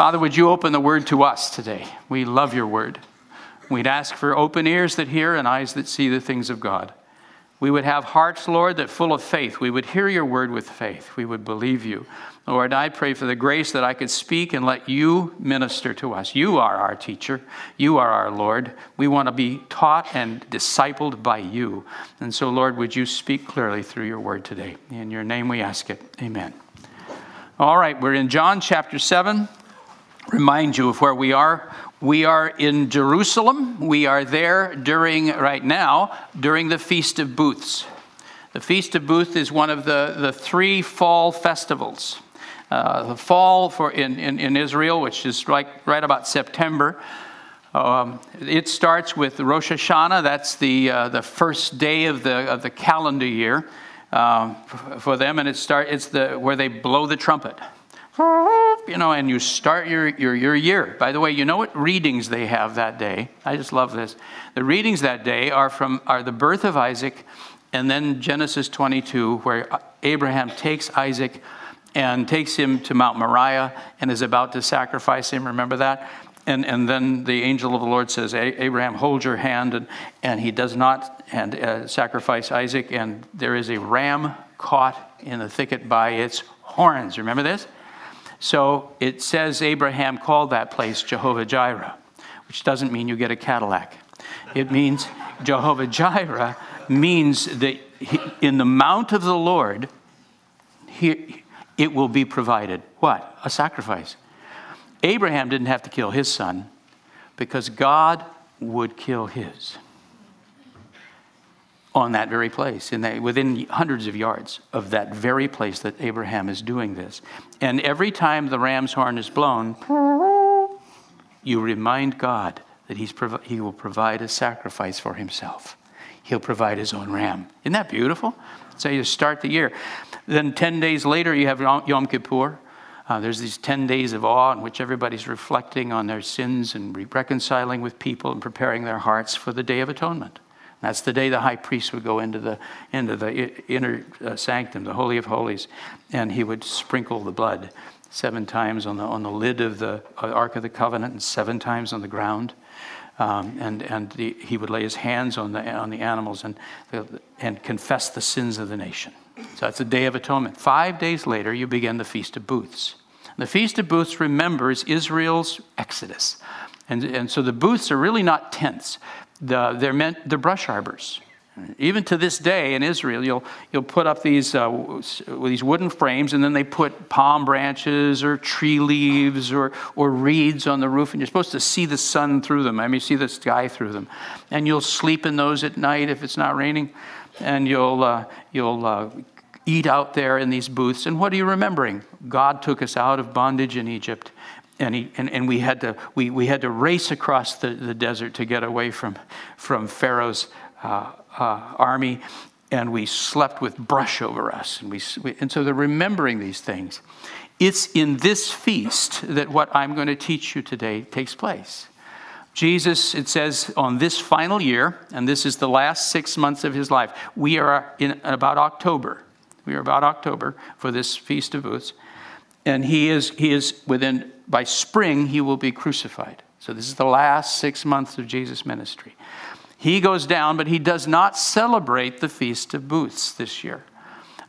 Father, would you open the word to us today? We love your word. We'd ask for open ears that hear and eyes that see the things of God. We would have hearts, Lord, that full of faith. We would hear your word with faith. We would believe you. Lord, I pray for the grace that I could speak and let you minister to us. You are our teacher. You are our Lord. We want to be taught and discipled by you. And so, Lord, would you speak clearly through your word today? In your name we ask it. Amen. All right, we're in John chapter 7 remind you of where we are. We are in Jerusalem. We are there during, right now, during the Feast of Booths. The Feast of Booths is one of the, the three fall festivals. Uh, the fall for in, in, in, Israel, which is like right about September, um, it starts with Rosh Hashanah. That's the, uh, the first day of the, of the calendar year um, for them, and it start, it's the, where they blow the trumpet you know, and you start your, your, your year. By the way, you know what readings they have that day? I just love this. The readings that day are from are the birth of Isaac and then Genesis 22, where Abraham takes Isaac and takes him to Mount Moriah and is about to sacrifice him. Remember that? And, and then the angel of the Lord says, Abraham, hold your hand. And, and he does not and, uh, sacrifice Isaac. And there is a ram caught in the thicket by its horns. Remember this? So it says Abraham called that place Jehovah Jireh, which doesn't mean you get a Cadillac. It means Jehovah Jireh means that in the mount of the Lord, he, it will be provided. What? A sacrifice. Abraham didn't have to kill his son because God would kill his on that very place, in that, within hundreds of yards of that very place that Abraham is doing this. And every time the ram's horn is blown, you remind God that he's he will provide a sacrifice for himself. He'll provide his own ram. Isn't that beautiful? So you start the year. Then 10 days later, you have Yom Kippur. Uh, there's these 10 days of awe in which everybody's reflecting on their sins and reconciling with people and preparing their hearts for the Day of Atonement. That's the day the high priest would go into the, into the inner uh, sanctum, the Holy of Holies, and he would sprinkle the blood seven times on the, on the lid of the uh, Ark of the Covenant and seven times on the ground. Um, and and the, he would lay his hands on the, on the animals and, and confess the sins of the nation. So that's the Day of Atonement. Five days later, you begin the Feast of Booths. The Feast of Booths remembers Israel's exodus. And, and so the booths are really not tents the, they're meant they're brush arbors. Even to this day in Israel, you'll, you'll put up these, uh, these wooden frames and then they put palm branches or tree leaves or, or reeds on the roof, and you're supposed to see the sun through them. I mean, see the sky through them. And you'll sleep in those at night if it's not raining, and you'll, uh, you'll uh, eat out there in these booths. And what are you remembering? God took us out of bondage in Egypt and, he, and, and we, had to, we, we had to race across the, the desert to get away from, from Pharaoh's uh, uh, army, and we slept with brush over us. And, we, we, and so they're remembering these things. It's in this feast that what I'm going to teach you today takes place. Jesus, it says, on this final year, and this is the last six months of his life, we are in about October. We are about October for this Feast of Booths. And he is, he is within by spring, he will be crucified. So, this is the last six months of Jesus' ministry. He goes down, but he does not celebrate the Feast of Booths this year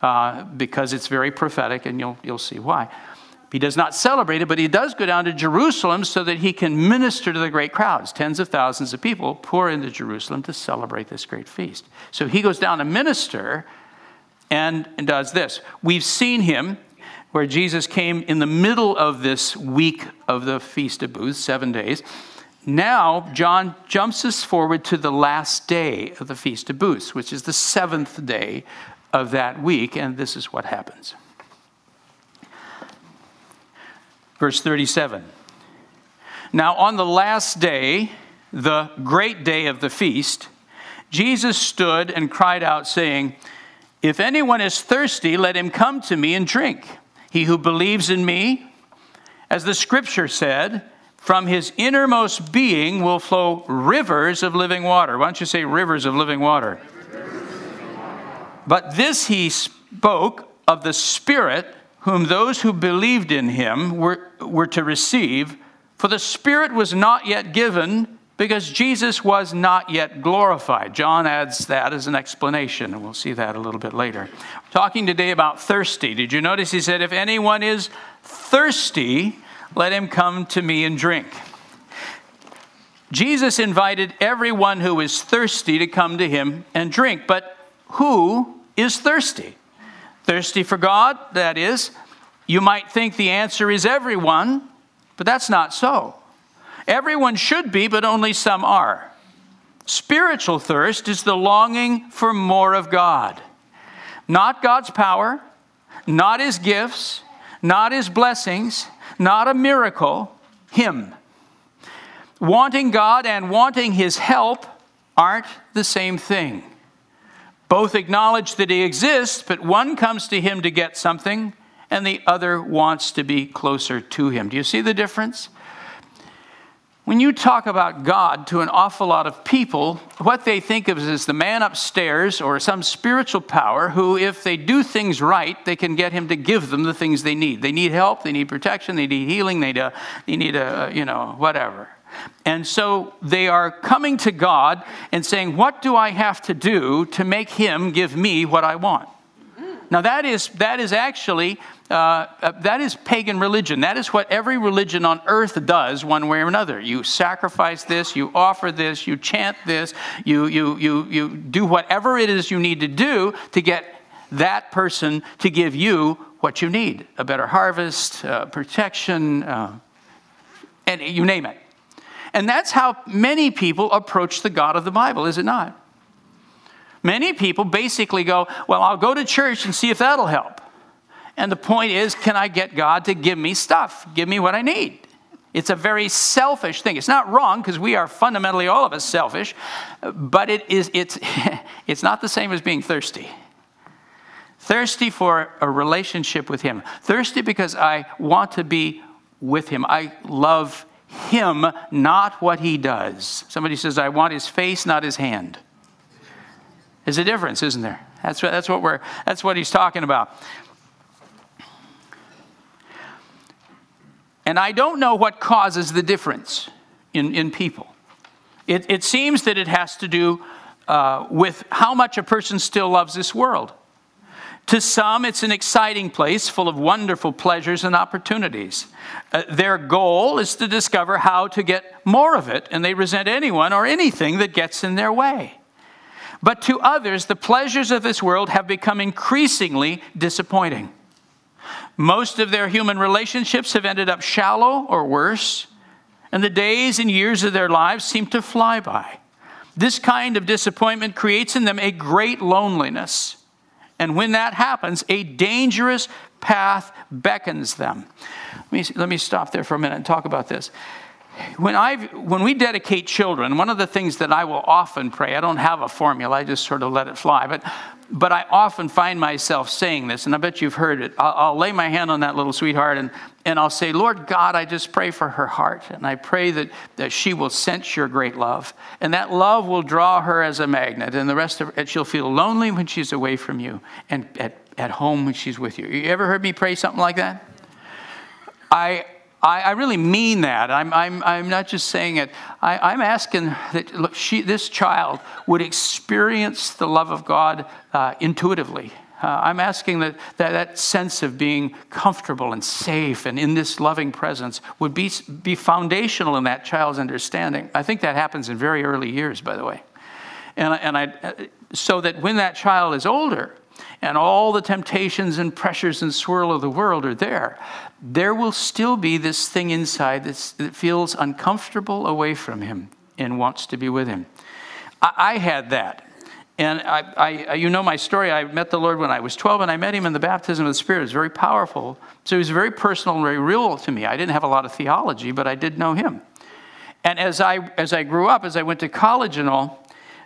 uh, because it's very prophetic, and you'll, you'll see why. He does not celebrate it, but he does go down to Jerusalem so that he can minister to the great crowds. Tens of thousands of people pour into Jerusalem to celebrate this great feast. So he goes down to minister and, and does this. We've seen him where Jesus came in the middle of this week of the Feast of Booths, seven days. Now, John jumps us forward to the last day of the Feast of Booths, which is the seventh day of that week, and this is what happens. Verse 37 Now, on the last day, the great day of the feast, Jesus stood and cried out, saying, If anyone is thirsty, let him come to me and drink. He who believes in me, as the scripture said, from his innermost being will flow rivers of living water. Why don't you say rivers of living water? But this he spoke of the Spirit, whom those who believed in him were, were to receive. For the Spirit was not yet given because Jesus was not yet glorified. John adds that as an explanation, and we'll see that a little bit later. Talking today about thirsty. Did you notice he said, If anyone is thirsty, let him come to me and drink. Jesus invited everyone who is thirsty to come to him and drink. But who is thirsty? Thirsty for God, that is. You might think the answer is everyone, but that's not so. Everyone should be, but only some are. Spiritual thirst is the longing for more of God. Not God's power, not His gifts, not His blessings, not a miracle, Him. Wanting God and wanting His help aren't the same thing. Both acknowledge that He exists, but one comes to Him to get something, and the other wants to be closer to Him. Do you see the difference? When you talk about God to an awful lot of people, what they think of is the man upstairs or some spiritual power who, if they do things right, they can get him to give them the things they need. They need help, they need protection, they need healing, they need a, they need a you know, whatever. And so they are coming to God and saying, What do I have to do to make him give me what I want? Now, that is, that is actually uh, uh, that is pagan religion. That is what every religion on earth does, one way or another. You sacrifice this, you offer this, you chant this, you, you, you, you do whatever it is you need to do to get that person to give you what you need a better harvest, uh, protection, uh, and you name it. And that's how many people approach the God of the Bible, is it not? Many people basically go, Well, I'll go to church and see if that'll help. And the point is, can I get God to give me stuff, give me what I need? It's a very selfish thing. It's not wrong because we are fundamentally all of us selfish, but it is, it's, it's not the same as being thirsty. Thirsty for a relationship with Him. Thirsty because I want to be with Him. I love Him, not what He does. Somebody says, I want His face, not His hand. There's a difference, isn't there? That's what, that's what, we're, that's what He's talking about. And I don't know what causes the difference in, in people. It, it seems that it has to do uh, with how much a person still loves this world. To some, it's an exciting place full of wonderful pleasures and opportunities. Uh, their goal is to discover how to get more of it, and they resent anyone or anything that gets in their way. But to others, the pleasures of this world have become increasingly disappointing. Most of their human relationships have ended up shallow or worse, and the days and years of their lives seem to fly by. This kind of disappointment creates in them a great loneliness. And when that happens, a dangerous path beckons them. Let me, let me stop there for a minute and talk about this. When, i when we dedicate children, one of the things that I will often pray, I don't have a formula, I just sort of let it fly, but but I often find myself saying this, and I bet you've heard it. I'll, I'll, lay my hand on that little sweetheart and, and I'll say, Lord God, I just pray for her heart. And I pray that, that she will sense your great love. And that love will draw her as a magnet. And the rest of it, she'll feel lonely when she's away from you and at, at home when she's with you. You ever heard me pray something like that? I, I, I, really mean that. I'm, I'm, I'm not just saying it. I, am asking that look, she, this child would experience the love of God uh, intuitively. Uh, I'm asking that, that that sense of being comfortable and safe and in this loving presence would be, be foundational in that child's understanding. I think that happens in very early years, by the way. And, and I, uh, so that when that child is older, and all the temptations and pressures and swirl of the world are there, there will still be this thing inside that feels uncomfortable away from him and wants to be with him. I, I had that. And I, I, you know my story. I met the Lord when I was 12, and I met him in the baptism of the Spirit. It was very powerful. So he was very personal and very real to me. I didn't have a lot of theology, but I did know him. And as I, as I grew up, as I went to college and all,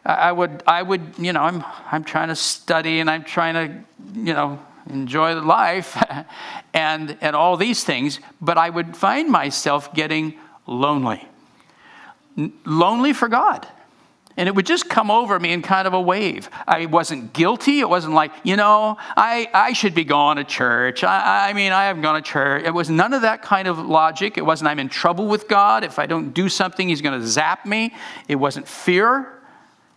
I would, I would, you know, I'm, I'm trying to study and I'm trying to, you know, enjoy life and, and all these things, but I would find myself getting lonely. Lonely for God. And it would just come over me in kind of a wave. I wasn't guilty. It wasn't like, you know, I, I should be going to church. I, I mean, I haven't gone to church. It was none of that kind of logic. It wasn't, I'm in trouble with God. If I don't do something, He's going to zap me. It wasn't fear.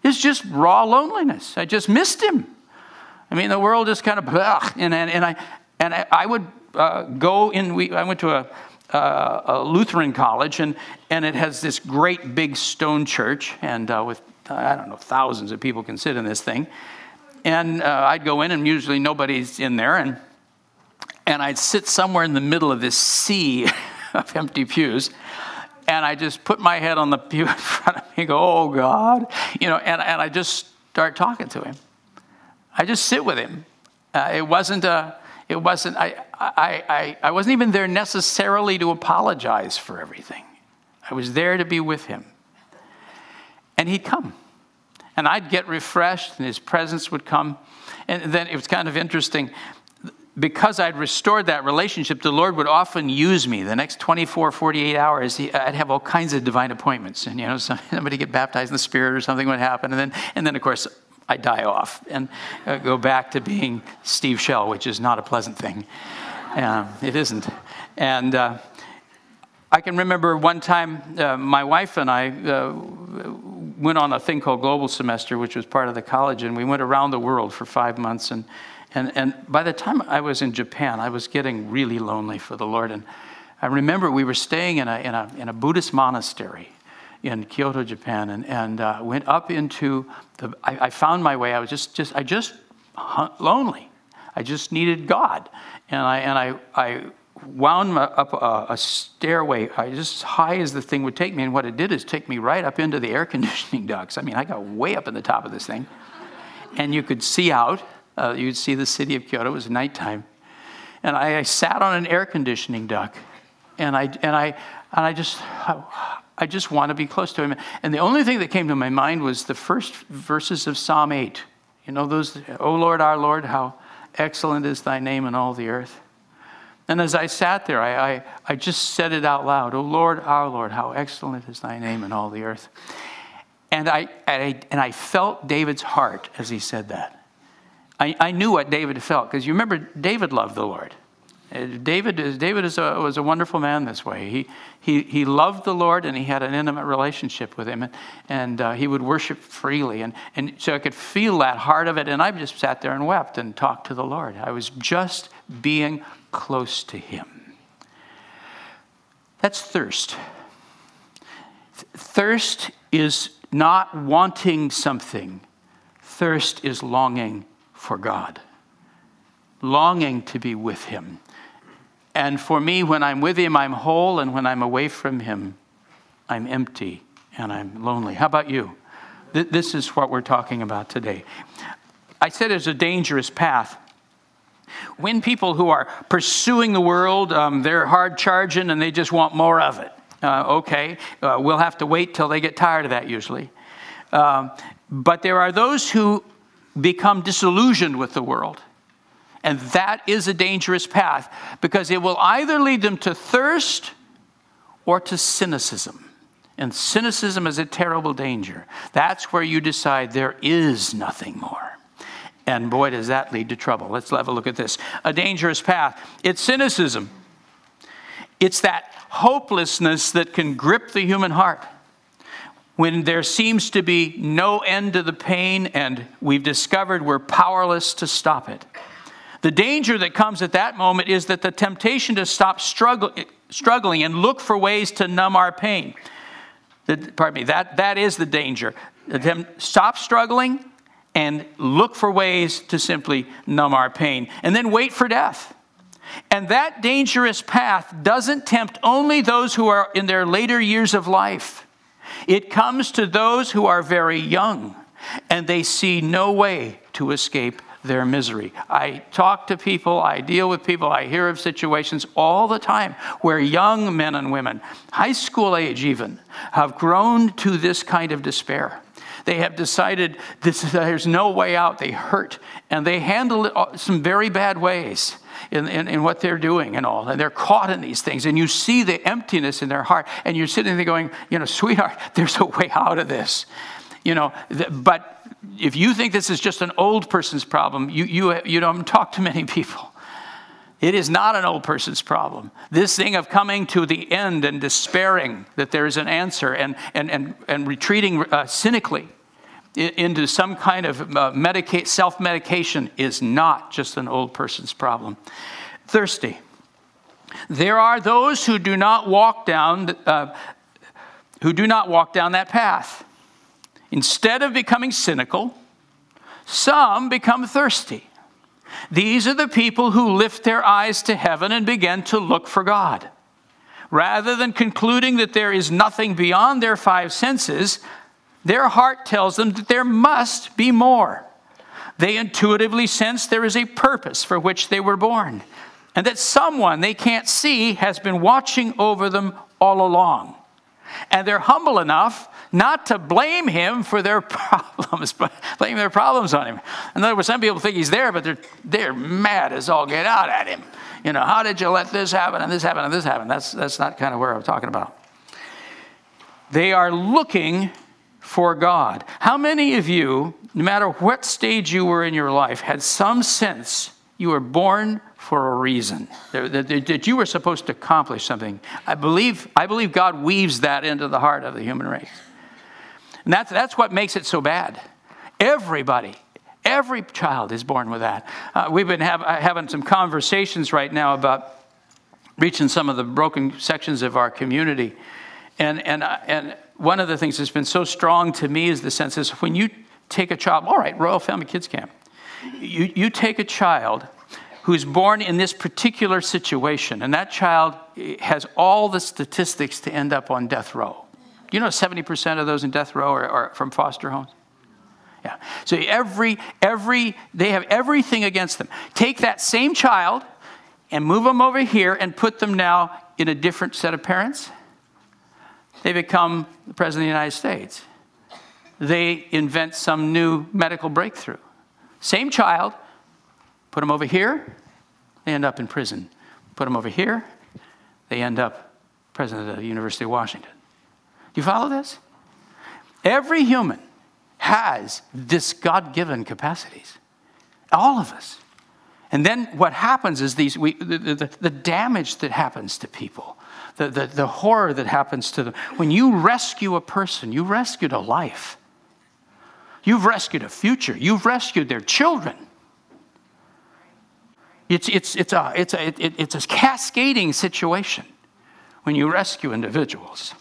It's just raw loneliness. I just missed Him. I mean, the world just kind of, ugh, and, and, and I, and I, I would uh, go in, we, I went to a, uh, a Lutheran college, and, and it has this great big stone church, and uh, with, I don't know, thousands of people can sit in this thing. And uh, I'd go in, and usually nobody's in there, and, and I'd sit somewhere in the middle of this sea of empty pews, and I just put my head on the pew in front of me, go, oh God, you know, and, and I just start talking to him. I just sit with him. Uh, it wasn't a, it wasn't, I, I, I, I wasn't even there necessarily to apologize for everything. I was there to be with him. And he'd come. And I'd get refreshed, and his presence would come. And then it was kind of interesting. Because I'd restored that relationship, the Lord would often use me. The next 24, 48 hours, I'd have all kinds of divine appointments. And, you know, somebody get baptized in the Spirit or something would happen. And then, and then of course, I die off and uh, go back to being Steve Schell, which is not a pleasant thing. Um, it isn't. And uh, I can remember one time uh, my wife and I uh, went on a thing called Global Semester, which was part of the college, and we went around the world for five months. And, and, and by the time I was in Japan, I was getting really lonely for the Lord. And I remember we were staying in a, in a, in a Buddhist monastery in Kyoto, Japan, and, and uh, went up into the. I, I, found my way. I was just, just I just lonely. I just needed God, and I and I I wound up a, a, stairway I, just as high as the thing would take me. And what it did is take me right up into the air conditioning ducts. I mean, I got way up in the top of this thing, and you could see out. Uh, you'd see the city of Kyoto. It was nighttime, and I, I sat on an air conditioning duct, and I and I and I just I just want to be close to him. And the only thing that came to my mind was the first verses of Psalm 8. You know, those, O Lord, our Lord, how excellent is thy name in all the earth. And as I sat there, I, I, I just said it out loud O Lord, our Lord, how excellent is thy name in all the earth. And I, and I, and I felt David's heart as he said that. I, I knew what David felt because you remember, David loved the Lord. Uh, David, is, David is a, was a wonderful man this way. He, he, he loved the Lord and he had an intimate relationship with him, and, and uh, he would worship freely. And, and so I could feel that heart of it, and I just sat there and wept and talked to the Lord. I was just being close to him. That's thirst. Thirst is not wanting something, thirst is longing for God, longing to be with him. And for me, when I'm with Him, I'm whole, and when I'm away from Him, I'm empty and I'm lonely. How about you? This is what we're talking about today. I said it's a dangerous path. When people who are pursuing the world, um, they're hard charging and they just want more of it. Uh, okay, uh, we'll have to wait till they get tired of that usually. Um, but there are those who become disillusioned with the world. And that is a dangerous path because it will either lead them to thirst or to cynicism. And cynicism is a terrible danger. That's where you decide there is nothing more. And boy, does that lead to trouble. Let's have a look at this. A dangerous path. It's cynicism, it's that hopelessness that can grip the human heart when there seems to be no end to the pain and we've discovered we're powerless to stop it. The danger that comes at that moment is that the temptation to stop struggle, struggling and look for ways to numb our pain. pardon me, that, that is the danger. Stop struggling and look for ways to simply numb our pain. And then wait for death. And that dangerous path doesn't tempt only those who are in their later years of life, it comes to those who are very young and they see no way to escape their misery. I talk to people, I deal with people, I hear of situations all the time where young men and women, high school age even, have grown to this kind of despair. They have decided this, there's no way out. They hurt and they handle it uh, some very bad ways. In, in, in, what they're doing and all. And they're caught in these things. And you see the emptiness in their heart. And you're sitting there going, you know, sweetheart, there's a way out of this. You know, but if you think this is just an old person's problem, you, you, you don't talk to many people. It is not an old person's problem. This thing of coming to the end and despairing that there is an answer and, and, and, and retreating uh, cynically into some kind of uh, medicate, self medication is not just an old person's problem. Thirsty. There are those who do not walk down, uh, who do not walk down that path. Instead of becoming cynical, some become thirsty. These are the people who lift their eyes to heaven and begin to look for God. Rather than concluding that there is nothing beyond their five senses, their heart tells them that there must be more. They intuitively sense there is a purpose for which they were born, and that someone they can't see has been watching over them all along. And they're humble enough not to blame him for their problems, but blame their problems on him. In other words, some people think he's there, but they're, they're mad as all get out at him. You know, how did you let this happen and this happen and this happen? That's, that's not kind of where I'm talking about. They are looking for God. How many of you, no matter what stage you were in your life, had some sense you were born for a reason, that, you were supposed to accomplish something? I believe, I believe God weaves that into the heart of the human race. And that's, that's what makes it so bad. Everybody, every child is born with that. Uh, we've been have, uh, having some conversations right now about reaching some of the broken sections of our community. And, and, uh, and one of the things that's been so strong to me is the sense is when you take a child, all right, Royal Family Kids Camp, you, you take a child who's born in this particular situation, and that child has all the statistics to end up on death row. You know, 70% of those in death row are, are from foster homes. Yeah. So every, every, they have everything against them. Take that same child and move them over here and put them now in a different set of parents. They become the President of the United States. They invent some new medical breakthrough. Same child, put them over here, they end up in prison. Put them over here, they end up President of the University of Washington. Do you follow this? Every human has this God given capacities. All of us. And then what happens is these, we, the, the, the damage that happens to people, the, the, the horror that happens to them. When you rescue a person, you rescued a life. You've rescued a future. You've rescued their children. It's, it's, it's, a, it's, a, it, it's a cascading situation when you rescue individuals.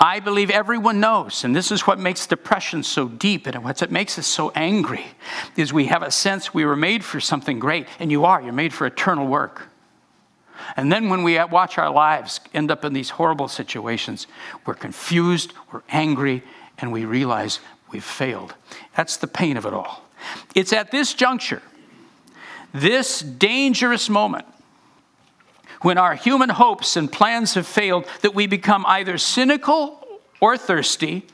I believe everyone knows, and this is what makes depression so deep and what makes us so angry, is we have a sense we were made for something great, and you are. You're made for eternal work. And then when we watch our lives end up in these horrible situations, we're confused, we're angry, and we realize we've failed. That's the pain of it all. It's at this juncture, this dangerous moment, when our human hopes and plans have failed, that we become either cynical or thirsty,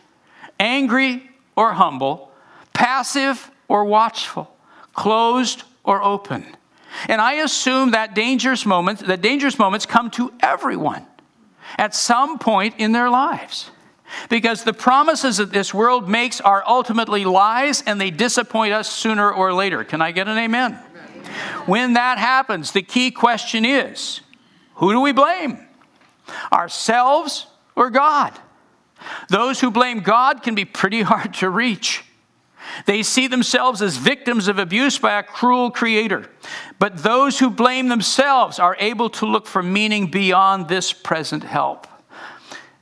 angry or humble, passive or watchful, closed or open. And I assume that dangerous moments, that dangerous moments come to everyone at some point in their lives. Because the promises that this world makes are ultimately lies and they disappoint us sooner or later. Can I get an amen? amen. When that happens, the key question is who do we blame? Ourselves or God? Those who blame God can be pretty hard to reach. They see themselves as victims of abuse by a cruel creator. But those who blame themselves are able to look for meaning beyond this present help.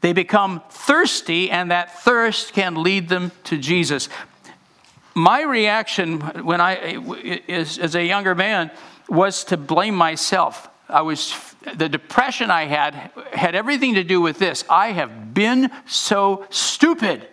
They become thirsty, and that thirst can lead them to Jesus. My reaction when I, as a younger man, was to blame myself. I was the depression I had had everything to do with this. I have been so stupid.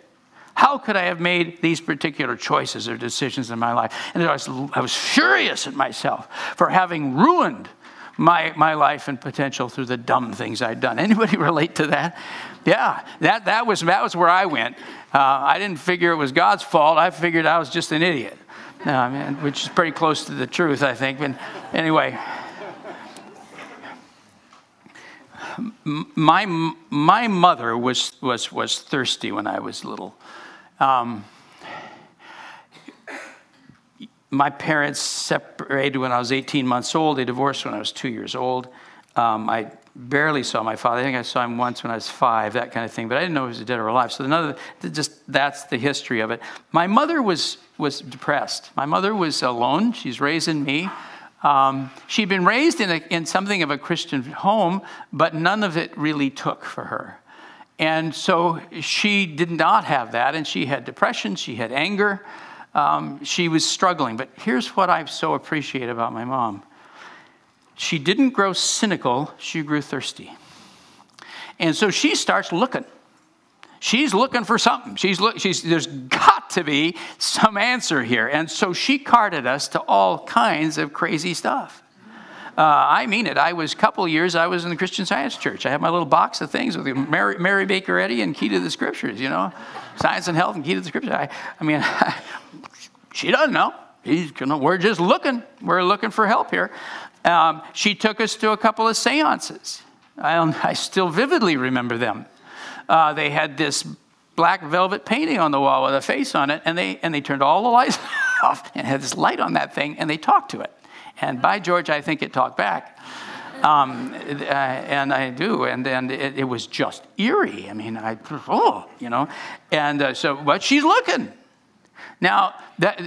How could I have made these particular choices or decisions in my life? And I was, I was furious at myself for having ruined my, my life and potential through the dumb things I'd done. Anybody relate to that? Yeah, that, that, was, that was where I went. Uh, I didn't figure it was God's fault. I figured I was just an idiot, uh, which is pretty close to the truth, I think. But anyway, my, my mother was, was, was thirsty when I was little. Um, my parents separated when I was 18 months old. They divorced when I was two years old. Um, I barely saw my father. I think I saw him once when I was five, that kind of thing. But I didn't know he was dead or alive. So another, just that's the history of it. My mother was was depressed. My mother was alone. She's raising me. Um, she'd been raised in, a, in something of a Christian home, but none of it really took for her. And so she did not have that, and she had depression, she had anger, um, she was struggling. But here's what I so appreciate about my mom she didn't grow cynical, she grew thirsty. And so she starts looking. She's looking for something. She's look, she's, there's got to be some answer here. And so she carted us to all kinds of crazy stuff. Uh, I mean it. I was a couple years, I was in the Christian Science Church. I had my little box of things with Mary, Mary Baker Eddy and Key to the Scriptures, you know, Science and Health and Key to the Scriptures. I, I mean, she doesn't know. Know. We're just looking. We're looking for help here. Um, she took us to a couple of seances. I, I still vividly remember them. Uh, they had this black velvet painting on the wall with a face on it, and they, and they turned all the lights off and had this light on that thing, and they talked to it. And by George, I think it talked back. Um, uh, and I do, and then it, it, was just eerie. I mean, I, oh, you know, and uh, so, but she's looking. Now, that,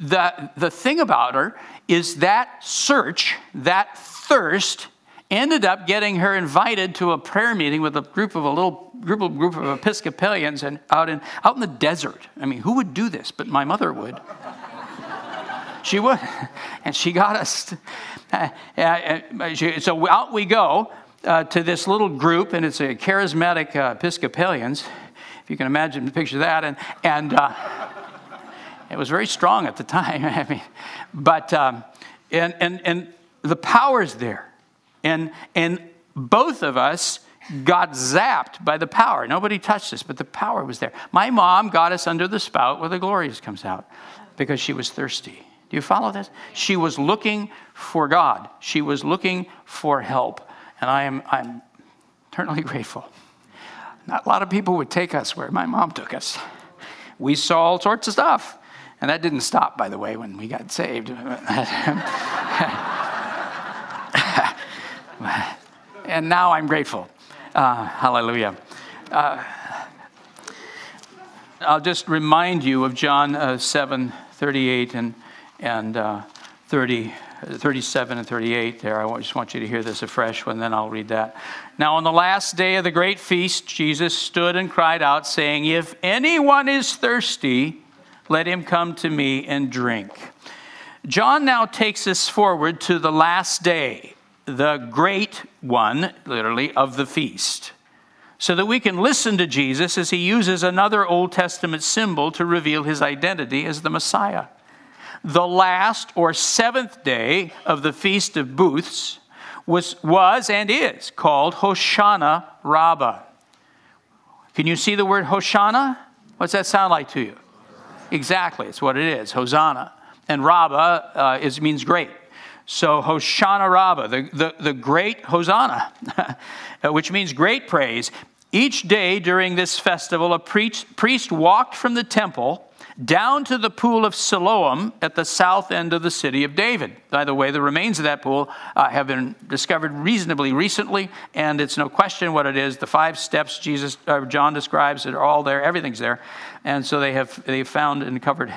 the, the thing about her is that search, that thirst, ended up getting her invited to a prayer meeting with a group of a little group of, group of Episcopalians and out in out in the desert. I mean, who would do this? But my mother would. She would, and she got us. Uh, uh, so out we go uh, to this little group, and it's a charismatic uh, Episcopalians, if you can imagine, the picture of that, and and. Uh, it was very strong at the time. I mean, but um, and and and the power's there and, and both of us got zapped by the power. Nobody touched us, but the power was there. My mom got us under the spout where the glories comes out because she was thirsty. Do you follow this? She was looking for God. She was looking for help. And I am I'm eternally grateful. Not a lot of people would take us where my mom took us. We saw all sorts of stuff. And that didn't stop, by the way, when we got saved. and now I'm grateful. Uh, hallelujah. Uh, I'll just remind you of John uh, 7 38 and, and uh, 30, 37 and 38 there. I just want you to hear this afresh, and then I'll read that. Now, on the last day of the great feast, Jesus stood and cried out, saying, If anyone is thirsty, let him come to me and drink. John now takes us forward to the last day the great one, literally, of the feast, so that we can listen to Jesus as he uses another Old Testament symbol to reveal his identity as the Messiah. The last or seventh day of the Feast of Booths was, was and is called Hoshana Rabbah. Can you see the word Hoshana? What's that sound like to you? Exactly, it's what it is, Hosanna. And Rabbah uh, is, means great. So, Hoshana Rabbah, the, the, the great Hosanna, which means great praise. Each day during this festival, a priest, priest walked from the temple down to the pool of Siloam at the south end of the city of David. By the way, the remains of that pool uh, have been discovered reasonably recently, and it's no question what it is. The five steps Jesus, uh, John describes are all there. Everything's there, and so they have they found and covered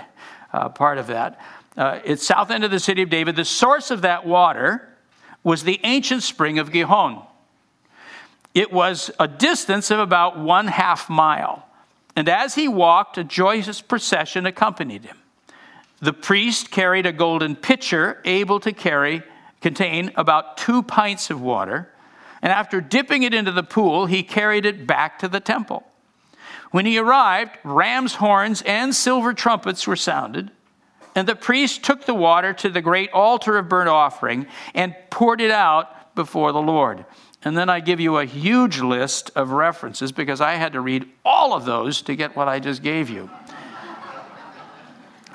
uh, part of that. Uh, it's south end of the city of David. The source of that water was the ancient spring of Gihon. It was a distance of about one half mile. And as he walked, a joyous procession accompanied him. The priest carried a golden pitcher able to carry, contain about two pints of water. And after dipping it into the pool, he carried it back to the temple. When he arrived, ram's horns and silver trumpets were sounded, and the priest took the water to the great altar of burnt offering and poured it out before the Lord. And then I give you a huge list of references because I had to read all of those to get what I just gave you.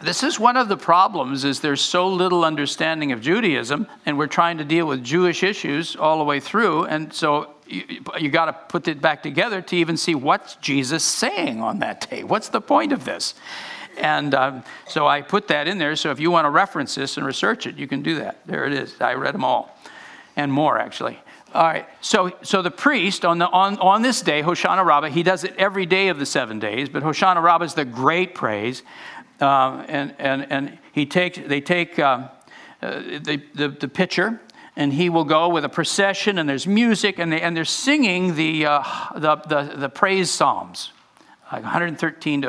this is one of the problems is there's so little understanding of Judaism and we're trying to deal with Jewish issues all the way through and so you, you got to put it back together to even see what's Jesus saying on that day. What's the point of this? And um, so I put that in there. So if you want to reference this and research it, you can do that. There it is. I read them all and more, actually. All right. So, so the priest on, the, on, on this day, Hoshana Rabbah, he does it every day of the seven days, but Hoshana Rabbah is the great praise. Uh, and, and, and he takes, they take uh, uh, the, the, the pitcher, and he will go with a procession, and there's music, and, they, and they're singing the, uh, the, the, the praise psalms like 113 to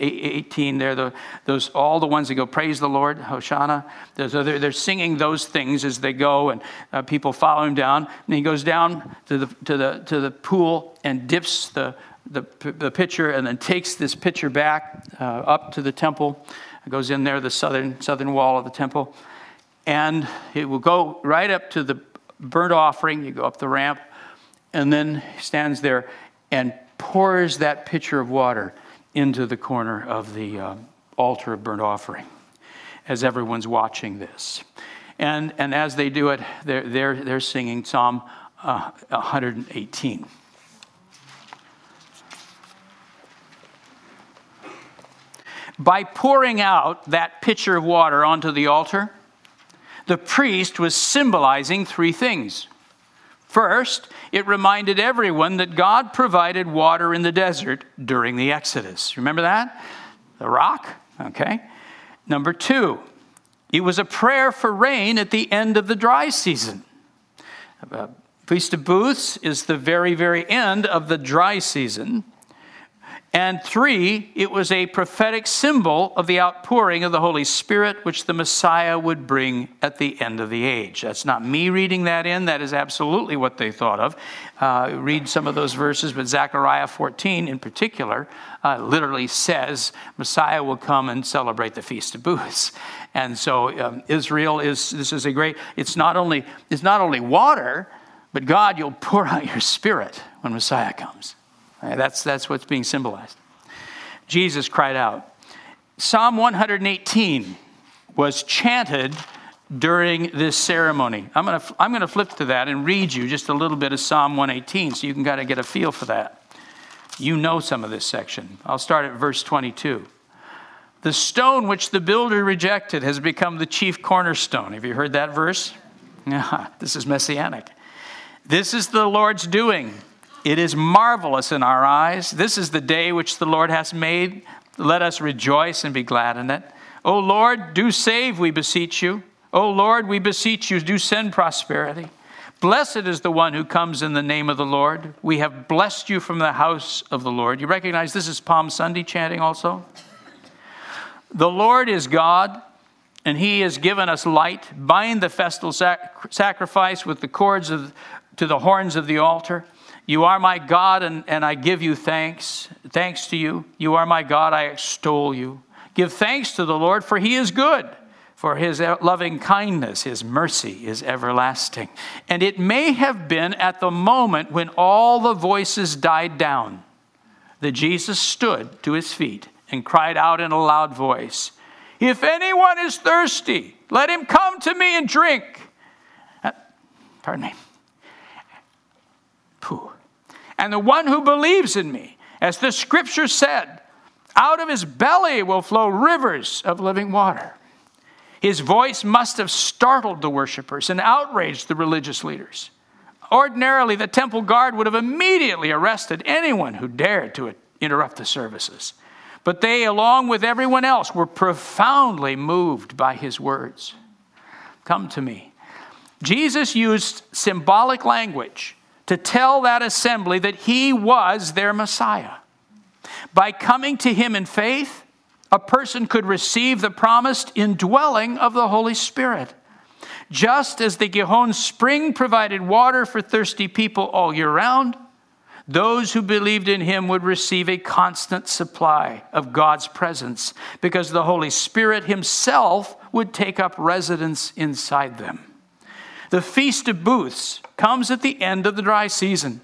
118 they're the, those all the ones that go praise the lord hoshana. So they're, they're singing those things as they go and uh, people follow him down. And he goes down to the, to the, to the pool and dips the, the, the pitcher and then takes this pitcher back uh, up to the temple. It goes in there the southern, southern wall of the temple. And it will go right up to the burnt offering. You go up the ramp and then stands there and pours that pitcher of water into the corner of the uh, altar of burnt offering as everyone's watching this. And, and as they do it, they're, they're, they're singing Psalm uh, 118. By pouring out that pitcher of water onto the altar, the priest was symbolizing three things. First, it reminded everyone that God provided water in the desert during the Exodus. Remember that? The rock? Okay. Number two, it was a prayer for rain at the end of the dry season. Uh, Feast of Booths is the very, very end of the dry season. And three, it was a prophetic symbol of the outpouring of the Holy Spirit, which the Messiah would bring at the end of the age. That's not me reading that in, that is absolutely what they thought of. Uh, read some of those verses, but Zechariah 14 in particular uh, literally says Messiah will come and celebrate the Feast of Booths. And so um, Israel is, this is a great, it's not only, it's not only water, but God, you'll pour out your spirit when Messiah comes. That's, that's what's being symbolized. Jesus cried out. Psalm 118 was chanted during this ceremony. I'm going to I'm going to flip to that and read you just a little bit of Psalm 118 so you can kind of get a feel for that. You know some of this section. I'll start at verse 22. The stone which the builder rejected has become the chief cornerstone. Have you heard that verse? Yeah, this is messianic. This is the Lord's doing. It is marvelous in our eyes. This is the day which the Lord has made. Let us rejoice and be glad in it. O Lord, do save, we beseech you. O Lord, we beseech you, do send prosperity. Blessed is the one who comes in the name of the Lord. We have blessed you from the house of the Lord. You recognize this is Palm Sunday chanting also? The Lord is God, and he has given us light. Bind the festal sac- sacrifice with the cords of, to the horns of the altar. You are my God, and, and I give you thanks. Thanks to you. You are my God, I extol you. Give thanks to the Lord, for he is good, for his loving kindness, his mercy is everlasting. And it may have been at the moment when all the voices died down that Jesus stood to his feet and cried out in a loud voice, If anyone is thirsty, let him come to me and drink. Uh, pardon me. And the one who believes in me, as the scripture said, out of his belly will flow rivers of living water. His voice must have startled the worshippers and outraged the religious leaders. Ordinarily, the temple guard would have immediately arrested anyone who dared to interrupt the services. But they, along with everyone else, were profoundly moved by his words. Come to me. Jesus used symbolic language to tell that assembly that he was their Messiah. By coming to him in faith, a person could receive the promised indwelling of the Holy Spirit. Just as the Gihon spring provided water for thirsty people all year round, those who believed in him would receive a constant supply of God's presence because the Holy Spirit himself would take up residence inside them. The Feast of Booths comes at the end of the dry season.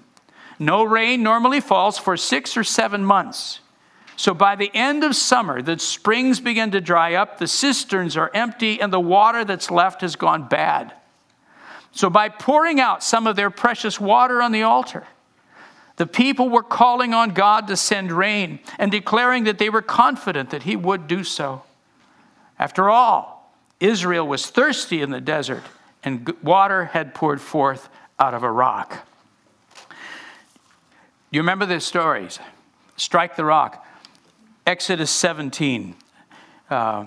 No rain normally falls for six or seven months. So by the end of summer, the springs begin to dry up, the cisterns are empty, and the water that's left has gone bad. So by pouring out some of their precious water on the altar, the people were calling on God to send rain and declaring that they were confident that He would do so. After all, Israel was thirsty in the desert, and water had poured forth out of a rock. You remember the stories? Strike the rock. Exodus 17. Uh,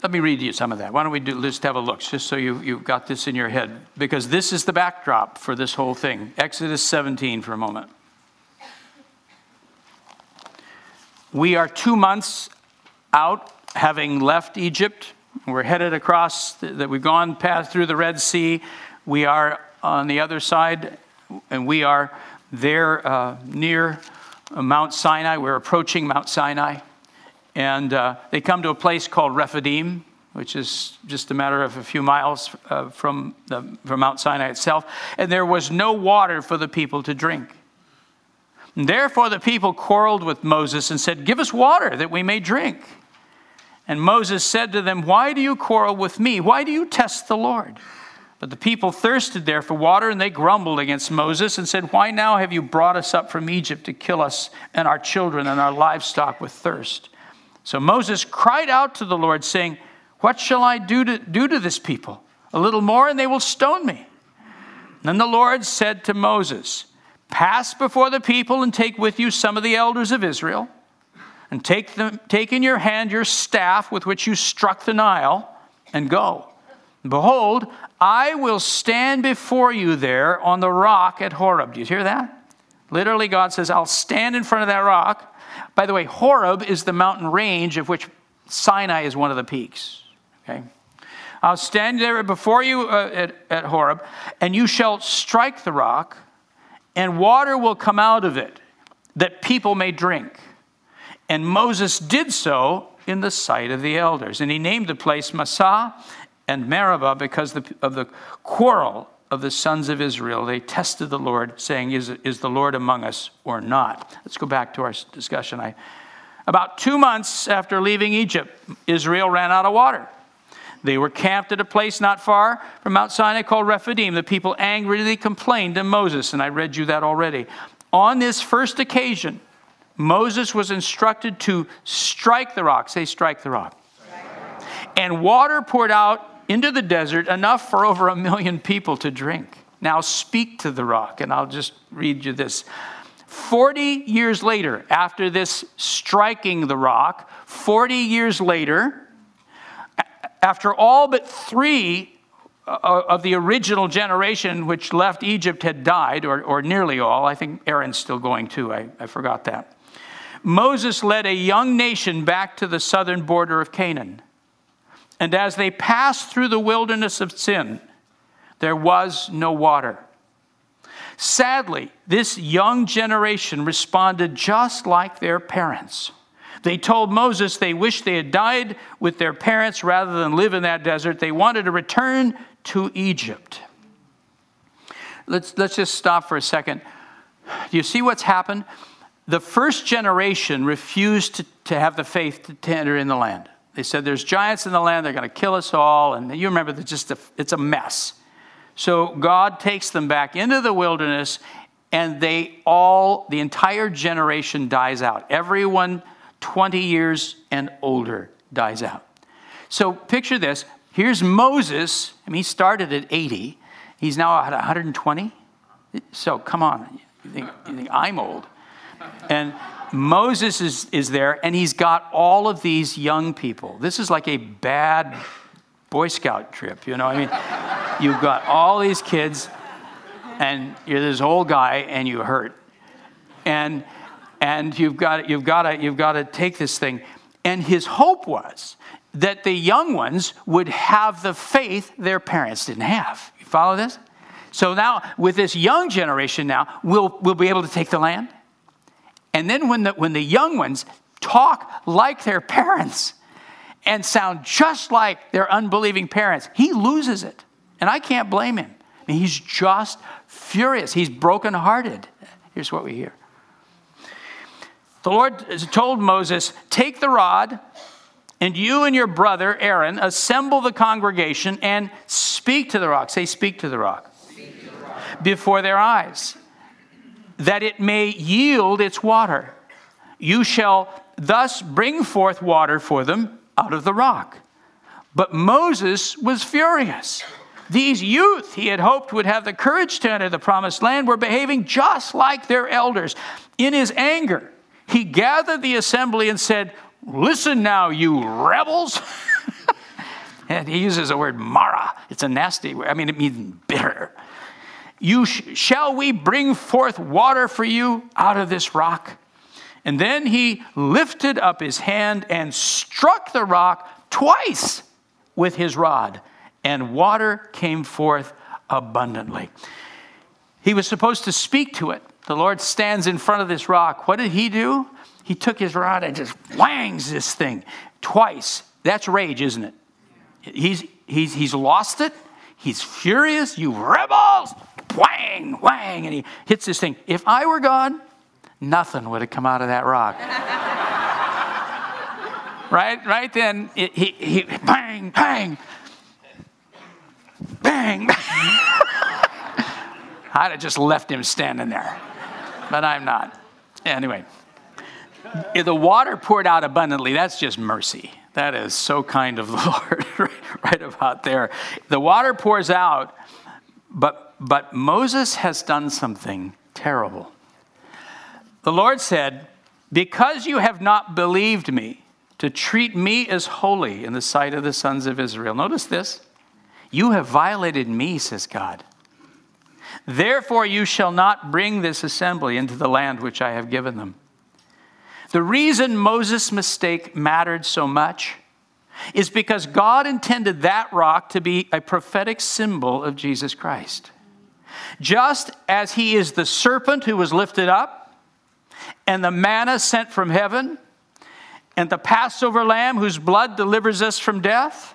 let me read you some of that. Why don't we do, just have a look, just so you, you've got this in your head, because this is the backdrop for this whole thing. Exodus 17 for a moment. We are two months out, having left Egypt. We're headed across, that we've gone past through the Red Sea. We are on the other side, and we are there uh, near Mount Sinai. We're approaching Mount Sinai. And uh, they come to a place called Rephidim, which is just a matter of a few miles uh, from, the, from Mount Sinai itself. And there was no water for the people to drink. And therefore, the people quarreled with Moses and said, Give us water that we may drink. And Moses said to them, Why do you quarrel with me? Why do you test the Lord? But the people thirsted there for water, and they grumbled against Moses and said, Why now have you brought us up from Egypt to kill us and our children and our livestock with thirst? So Moses cried out to the Lord, saying, What shall I do to, do to this people? A little more, and they will stone me. Then the Lord said to Moses, Pass before the people and take with you some of the elders of Israel, and take, them, take in your hand your staff with which you struck the Nile, and go. Behold, I will stand before you there on the rock at Horeb. Do you hear that? Literally, God says, I'll stand in front of that rock. By the way, Horeb is the mountain range of which Sinai is one of the peaks. Okay? I'll stand there before you uh, at, at Horeb, and you shall strike the rock and water will come out of it that people may drink. And Moses did so in the sight of the elders. And he named the place Massah and Meribah because of the quarrel of the sons of Israel. They tested the Lord, saying, Is, is the Lord among us or not? Let's go back to our discussion. I, about two months after leaving Egypt, Israel ran out of water. They were camped at a place not far from Mount Sinai called Rephidim. The people angrily complained to Moses, and I read you that already. On this first occasion, Moses was instructed to strike the rock. Say, strike the rock. And water poured out into the desert, enough for over a million people to drink. Now speak to the rock, and I'll just read you this. 40 years later, after this striking the rock, 40 years later, after all but three uh, of the original generation which left Egypt had died, or, or nearly all, I think Aaron's still going too, I, I forgot that. Moses led a young nation back to the southern border of Canaan. And as they passed through the wilderness of Zin, there was no water. Sadly, this young generation responded just like their parents. They told Moses they wished they had died with their parents rather than live in that desert. They wanted to return to Egypt. Let's, let's just stop for a second. Do you see what's happened? The first generation refused to, to have the faith to, enter in the land. They said, There's giants in the land, they're going to kill us all. And you remember, it's just a, it's a mess. So God takes them back into the wilderness, and they all, the entire generation dies out. Everyone 20 years and older dies out. So picture this. Here's Moses. I mean, he started at 80. He's now at 120. So come on. You think, you think I'm old. And Moses is, is there, and he's got all of these young people. This is like a bad Boy Scout trip, you know? I mean, you've got all these kids, and you're this old guy, and you hurt. And and you've got, you've, got to, you've got to take this thing. And his hope was that the young ones would have the faith their parents didn't have. You follow this? So now, with this young generation now, we'll, we'll be able to take the land. And then when the, when the young ones talk like their parents and sound just like their unbelieving parents, he loses it. And I can't blame him. I mean, he's just furious. He's brokenhearted. Here's what we hear. The Lord told Moses, Take the rod, and you and your brother Aaron assemble the congregation and speak to the rock. Say, Speak to the rock. Speak to the rock. Before their eyes, that it may yield its water. You shall thus bring forth water for them out of the rock. But Moses was furious. These youth he had hoped would have the courage to enter the promised land were behaving just like their elders. In his anger, he gathered the assembly and said, Listen now, you rebels. and he uses the word mara. It's a nasty word. I mean, it means bitter. You sh- shall we bring forth water for you out of this rock? And then he lifted up his hand and struck the rock twice with his rod, and water came forth abundantly. He was supposed to speak to it. The Lord stands in front of this rock. What did he do? He took his rod and just whangs this thing twice. That's rage, isn't it? He's, he's, he's lost it. He's furious. You rebels! Whang, whang. And he hits this thing. If I were God, nothing would have come out of that rock. right? Right then, it, he, he, bang, bang, bang. I'd have just left him standing there, but I'm not. Anyway, the water poured out abundantly, that's just mercy. That is so kind of the Lord, right about there. The water pours out, but, but Moses has done something terrible. The Lord said, Because you have not believed me to treat me as holy in the sight of the sons of Israel. Notice this. You have violated me, says God. Therefore, you shall not bring this assembly into the land which I have given them. The reason Moses' mistake mattered so much is because God intended that rock to be a prophetic symbol of Jesus Christ. Just as he is the serpent who was lifted up, and the manna sent from heaven, and the Passover lamb whose blood delivers us from death.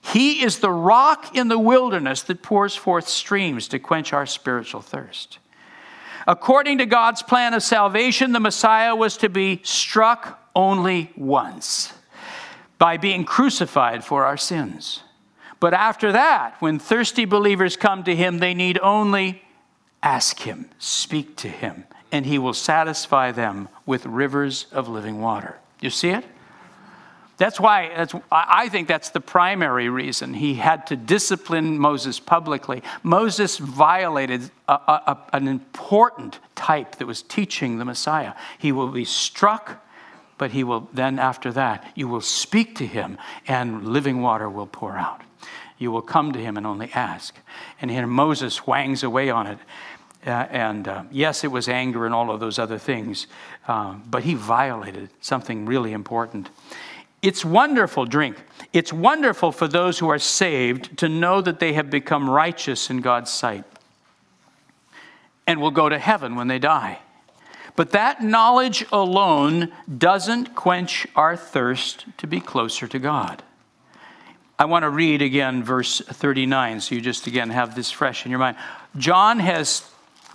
He is the rock in the wilderness that pours forth streams to quench our spiritual thirst. According to God's plan of salvation, the Messiah was to be struck only once by being crucified for our sins. But after that, when thirsty believers come to him, they need only ask him, speak to him, and he will satisfy them with rivers of living water. You see it? That's why that's, I think that's the primary reason he had to discipline Moses publicly. Moses violated a, a, an important type that was teaching the Messiah. He will be struck, but he will then, after that, you will speak to him, and living water will pour out. You will come to him and only ask. And here Moses wangs away on it. Uh, and uh, yes, it was anger and all of those other things, uh, but he violated something really important. It's wonderful, drink. It's wonderful for those who are saved to know that they have become righteous in God's sight and will go to heaven when they die. But that knowledge alone doesn't quench our thirst to be closer to God. I want to read again verse 39 so you just again have this fresh in your mind. John has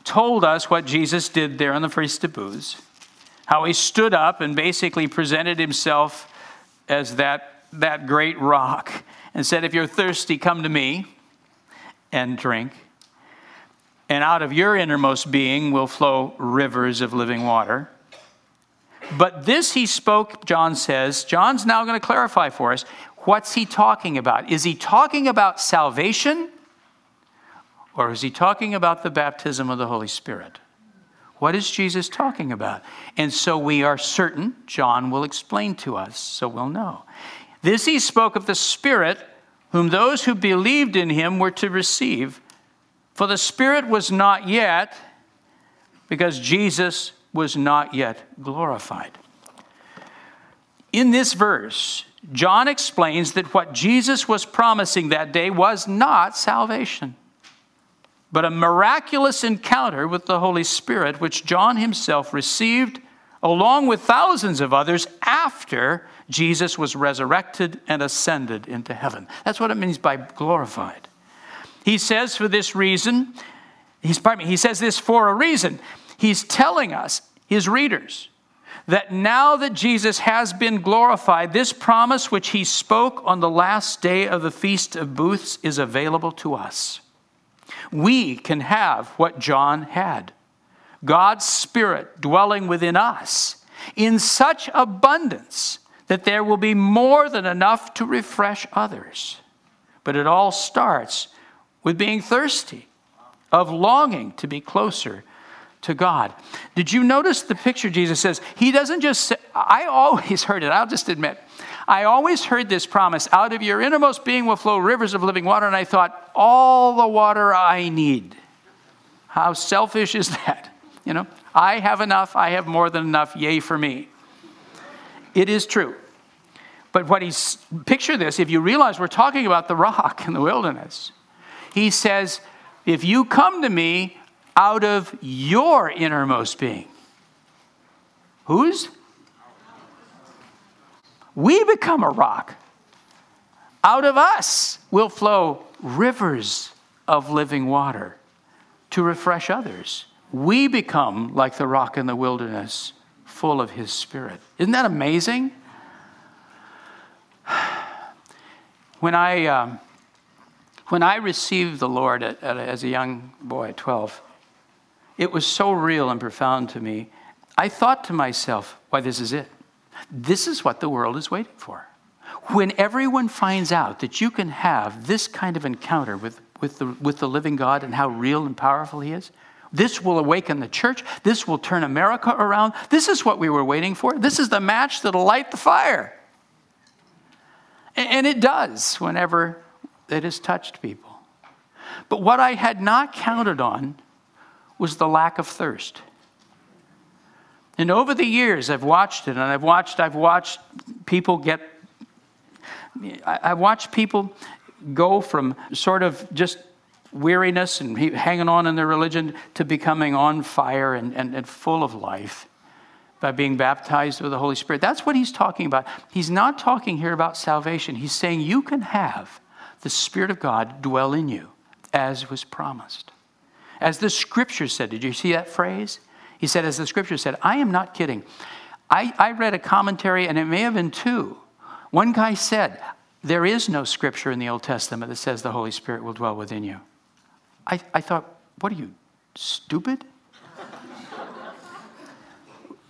told us what Jesus did there on the Feast of how he stood up and basically presented himself as that, that great rock and said, If you're thirsty, come to me and drink. And out of your innermost being will flow rivers of living water. But this he spoke, John says. John's now going to clarify for us what's he talking about? Is he talking about salvation or is he talking about the baptism of the Holy Spirit? What is Jesus talking about? And so we are certain, John will explain to us, so we'll know. This he spoke of the Spirit, whom those who believed in him were to receive. For the Spirit was not yet, because Jesus was not yet glorified. In this verse, John explains that what Jesus was promising that day was not salvation. but a miraculous encounter with the Holy Spirit, which John himself received along with thousands of others after Jesus was resurrected and ascended into heaven. That's what it means by glorified. He says for this reason, he's, pardon me, he says this for a reason. He's telling us, his readers, that now that Jesus has been glorified, this promise which he spoke on the last day of the Feast of Booths is available to us. We can have what John had God's Spirit dwelling within us in such abundance that there will be more than enough to refresh others. But it all starts with being thirsty, of longing to be closer to God. Did you notice the picture Jesus says? He doesn't just say, I always heard it, I'll just admit. I always heard this promise out of your innermost being will flow rivers of living water, and I thought, all the water I need. How selfish is that? You know, I have enough, I have more than enough, yay for me. It is true. But what he's, picture this, if you realize we're talking about the rock in the wilderness, he says, if you come to me out of your innermost being, whose? We become a rock. Out of us will flow rivers of living water to refresh others. We become like the rock in the wilderness, full of His Spirit. Isn't that amazing? When I, um, when I received the Lord at, at, as a young boy at 12, it was so real and profound to me. I thought to myself, why, this is it. This is what the world is waiting for. When everyone finds out that you can have this kind of encounter with, with, the, with the living God and how real and powerful He is, this will awaken the church. This will turn America around. This is what we were waiting for. This is the match that'll light the fire. And it does whenever it has touched people. But what I had not counted on was the lack of thirst. And over the years, I've watched it, and I've watched, I've watched people get, I've watched people go from sort of just weariness and hanging on in their religion to becoming on fire and, and, and full of life by being baptized with the Holy Spirit. That's what he's talking about. He's not talking here about salvation. He's saying you can have the Spirit of God dwell in you as was promised. As the scripture said, did you see that phrase? He said, as the scripture said, I am not kidding. I, I read a commentary, and it may have been two. One guy said, There is no scripture in the Old Testament that says the Holy Spirit will dwell within you. I, I thought, What are you, stupid?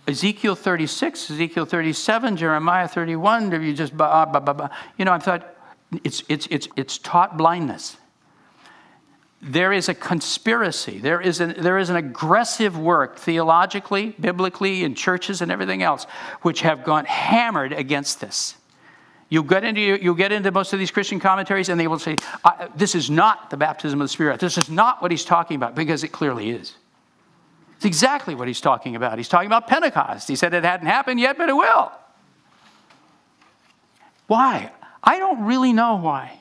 Ezekiel 36, Ezekiel 37, Jeremiah 31, you just, bah, bah, bah, bah. you know, I thought, it's, it's, it's, it's taught blindness there is a conspiracy. There is, an, there is an aggressive work, theologically, biblically, in churches and everything else, which have gone hammered against this. You get into, you get into most of these Christian commentaries, and they will say, This is not the baptism of the Spirit. This is not what he's talking about, because it clearly is. It's exactly what he's talking about. He's talking about Pentecost. He said it hadn't happened yet, but it will. Why? I don't really know why.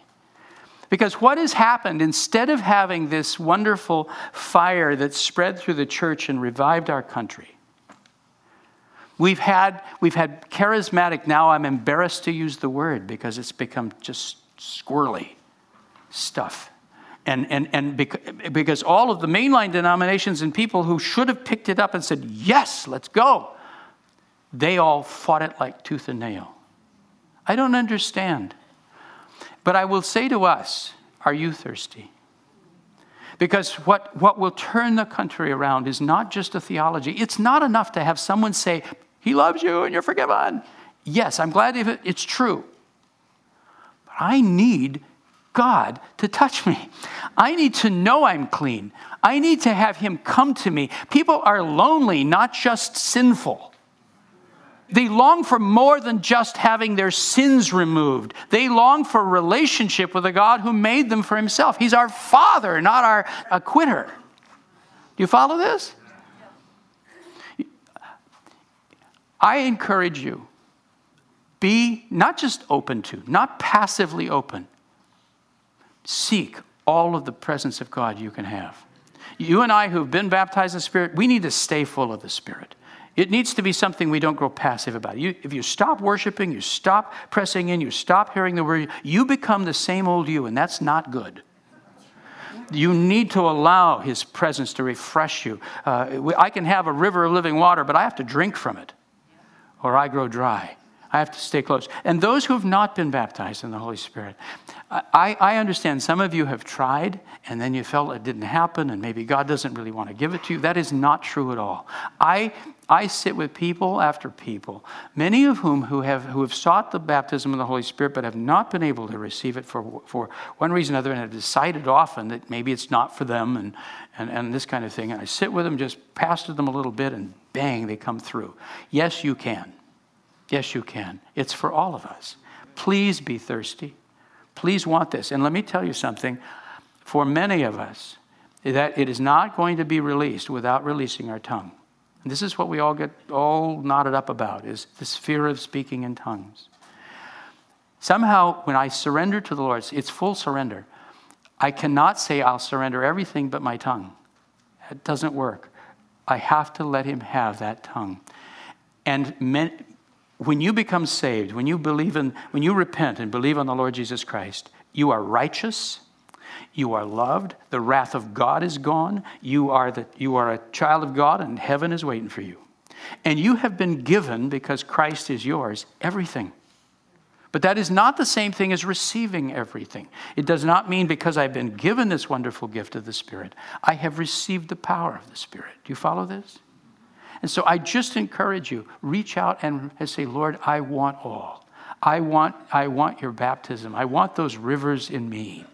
Because what has happened, instead of having this wonderful fire that spread through the church and revived our country, we've had, we've had charismatic, now I'm embarrassed to use the word because it's become just squirrely stuff. And, and, and because all of the mainline denominations and people who should have picked it up and said, yes, let's go, they all fought it like tooth and nail. I don't understand. But I will say to us, are you thirsty? Because what, what will turn the country around is not just a theology. It's not enough to have someone say, He loves you and you're forgiven. Yes, I'm glad if it's true. But I need God to touch me. I need to know I'm clean. I need to have Him come to me. People are lonely, not just sinful. They long for more than just having their sins removed. They long for relationship with a God who made them for himself. He's our Father, not our acquitter. Do you follow this? I encourage you be not just open to, not passively open. Seek all of the presence of God you can have. You and I who've been baptized in the Spirit, we need to stay full of the Spirit. It needs to be something we don't grow passive about. You, if you stop worshiping, you stop pressing in, you stop hearing the word, you become the same old you, and that's not good. You need to allow His presence to refresh you. Uh, I can have a river of living water, but I have to drink from it, or I grow dry. I have to stay close. And those who have not been baptized in the Holy Spirit, I, I, understand some of you have tried and then you felt it didn't happen and maybe God doesn't really want to give it to you. That is not true at all. I, I sit with people after people, many of whom who have, who have sought the baptism of the Holy Spirit but have not been able to receive it for, for one reason or another and have decided often that maybe it's not for them and, and, and this kind of thing. And I sit with them, just pastor them a little bit, and bang, they come through. Yes, you can. Yes, you can. It's for all of us. Please be thirsty. Please want this. And let me tell you something for many of us, that it is not going to be released without releasing our tongue. And this is what we all get all knotted up about is this fear of speaking in tongues. Somehow, when I surrender to the Lord, it's full surrender. I cannot say I'll surrender everything but my tongue. It doesn't work. I have to let Him have that tongue. And men, when you become saved, when you believe in, when you repent and believe on the Lord Jesus Christ, you are righteous, you are loved, the wrath of God is gone, you are, the, you are a child of God, and heaven is waiting for you. And you have been given, because Christ is yours, everything. But that is not the same thing as receiving everything. It does not mean because I've been given this wonderful gift of the Spirit, I have received the power of the Spirit. Do you follow this? And so I just encourage you reach out and say, Lord, I want all. I want, I want your baptism. I want those rivers in me.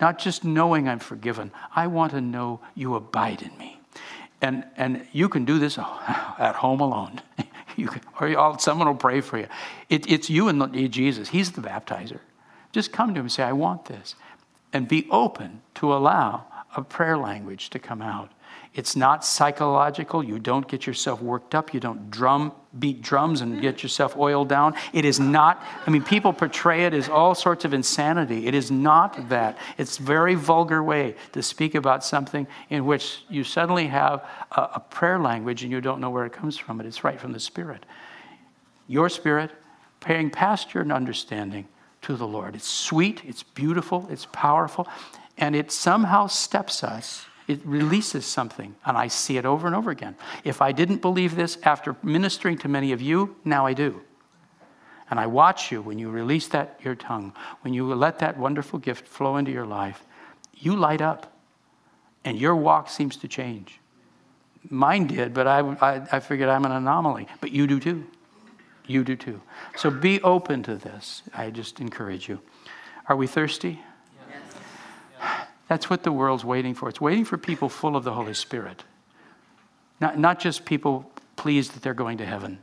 Not just knowing I'm forgiven, I want to know you abide in me. And, and you can do this at home alone. you can, or someone will pray for you. It, it's you and Jesus. He's the baptizer. Just come to him and say, I want this. And be open to allow a prayer language to come out. It's not psychological. You don't get yourself worked up. You don't drum, beat drums and get yourself oiled down. It is not, I mean, people portray it as all sorts of insanity. It is not that. It's very vulgar way to speak about something in which you suddenly have a, a prayer language and you don't know where it comes from. But it's right from the Spirit. Your Spirit paying past your understanding to the Lord. It's sweet, it's beautiful, it's powerful, and it somehow steps us it releases something, and I see it over and over again. If I didn't believe this after ministering to many of you, now I do. And I watch you when you release that your tongue, when you let that wonderful gift flow into your life, you light up, and your walk seems to change. Mine did, but I, I, I figured I'm an anomaly. But you do too. You do too. So be open to this. I just encourage you. Are we thirsty? That's what the world's waiting for. It's waiting for people full of the Holy Spirit. Not, not just people pleased that they're going to heaven.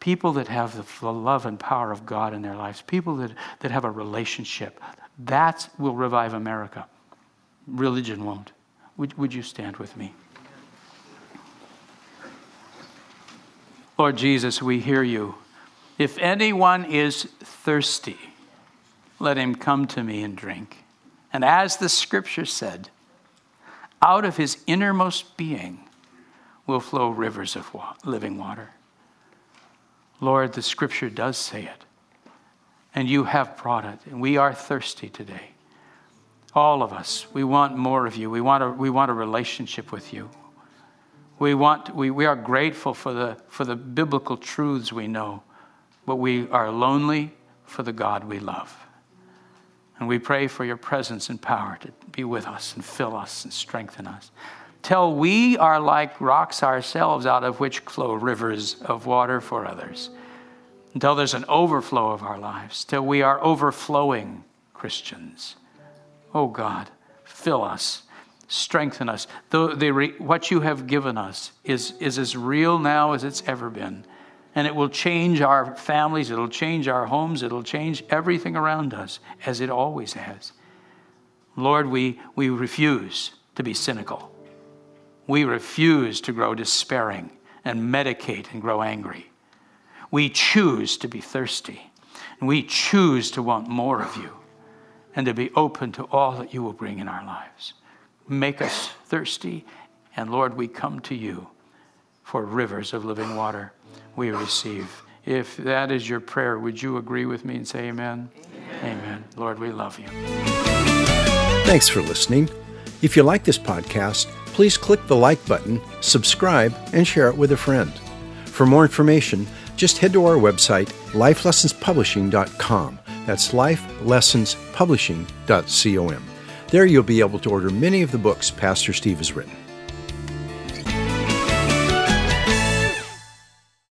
People that have the, the love and power of God in their lives. People that, that have a relationship. That will revive America. Religion won't. Would, would you stand with me? Lord Jesus, we hear you. If anyone is thirsty, let him come to me and drink. And as the scripture said, out of his innermost being will flow rivers of living water. Lord, the scripture does say it, and you have brought it, and we are thirsty today. All of us, we want more of you. We want a, we want a relationship with you. We, want, we, we are grateful for the, for the biblical truths we know, but we are lonely for the God we love. And we pray for your presence and power to be with us and fill us and strengthen us. Till we are like rocks ourselves, out of which flow rivers of water for others. Until there's an overflow of our lives, till we are overflowing Christians. Oh God, fill us, strengthen us. The, the, what you have given us is, is as real now as it's ever been and it will change our families, it'll change our homes, it'll change everything around us, as it always has. Lord, we, we refuse to be cynical. We refuse to grow despairing and medicate and grow angry. We choose to be thirsty, and we choose to want more of you and to be open to all that you will bring in our lives. make us thirsty. And Lord, we come to you for rivers of living water. We receive. If that is your prayer, would you agree with me and say amen? Amen. amen. Lord, we love you. Thanks for listening. If you like this podcast, please click the like button, subscribe, and share it with a friend. For more information, just head to our website, lifelessonspublishing.com. That's lifelessonspublishing.com. There you'll be able to order many of the books Pastor Steve has written.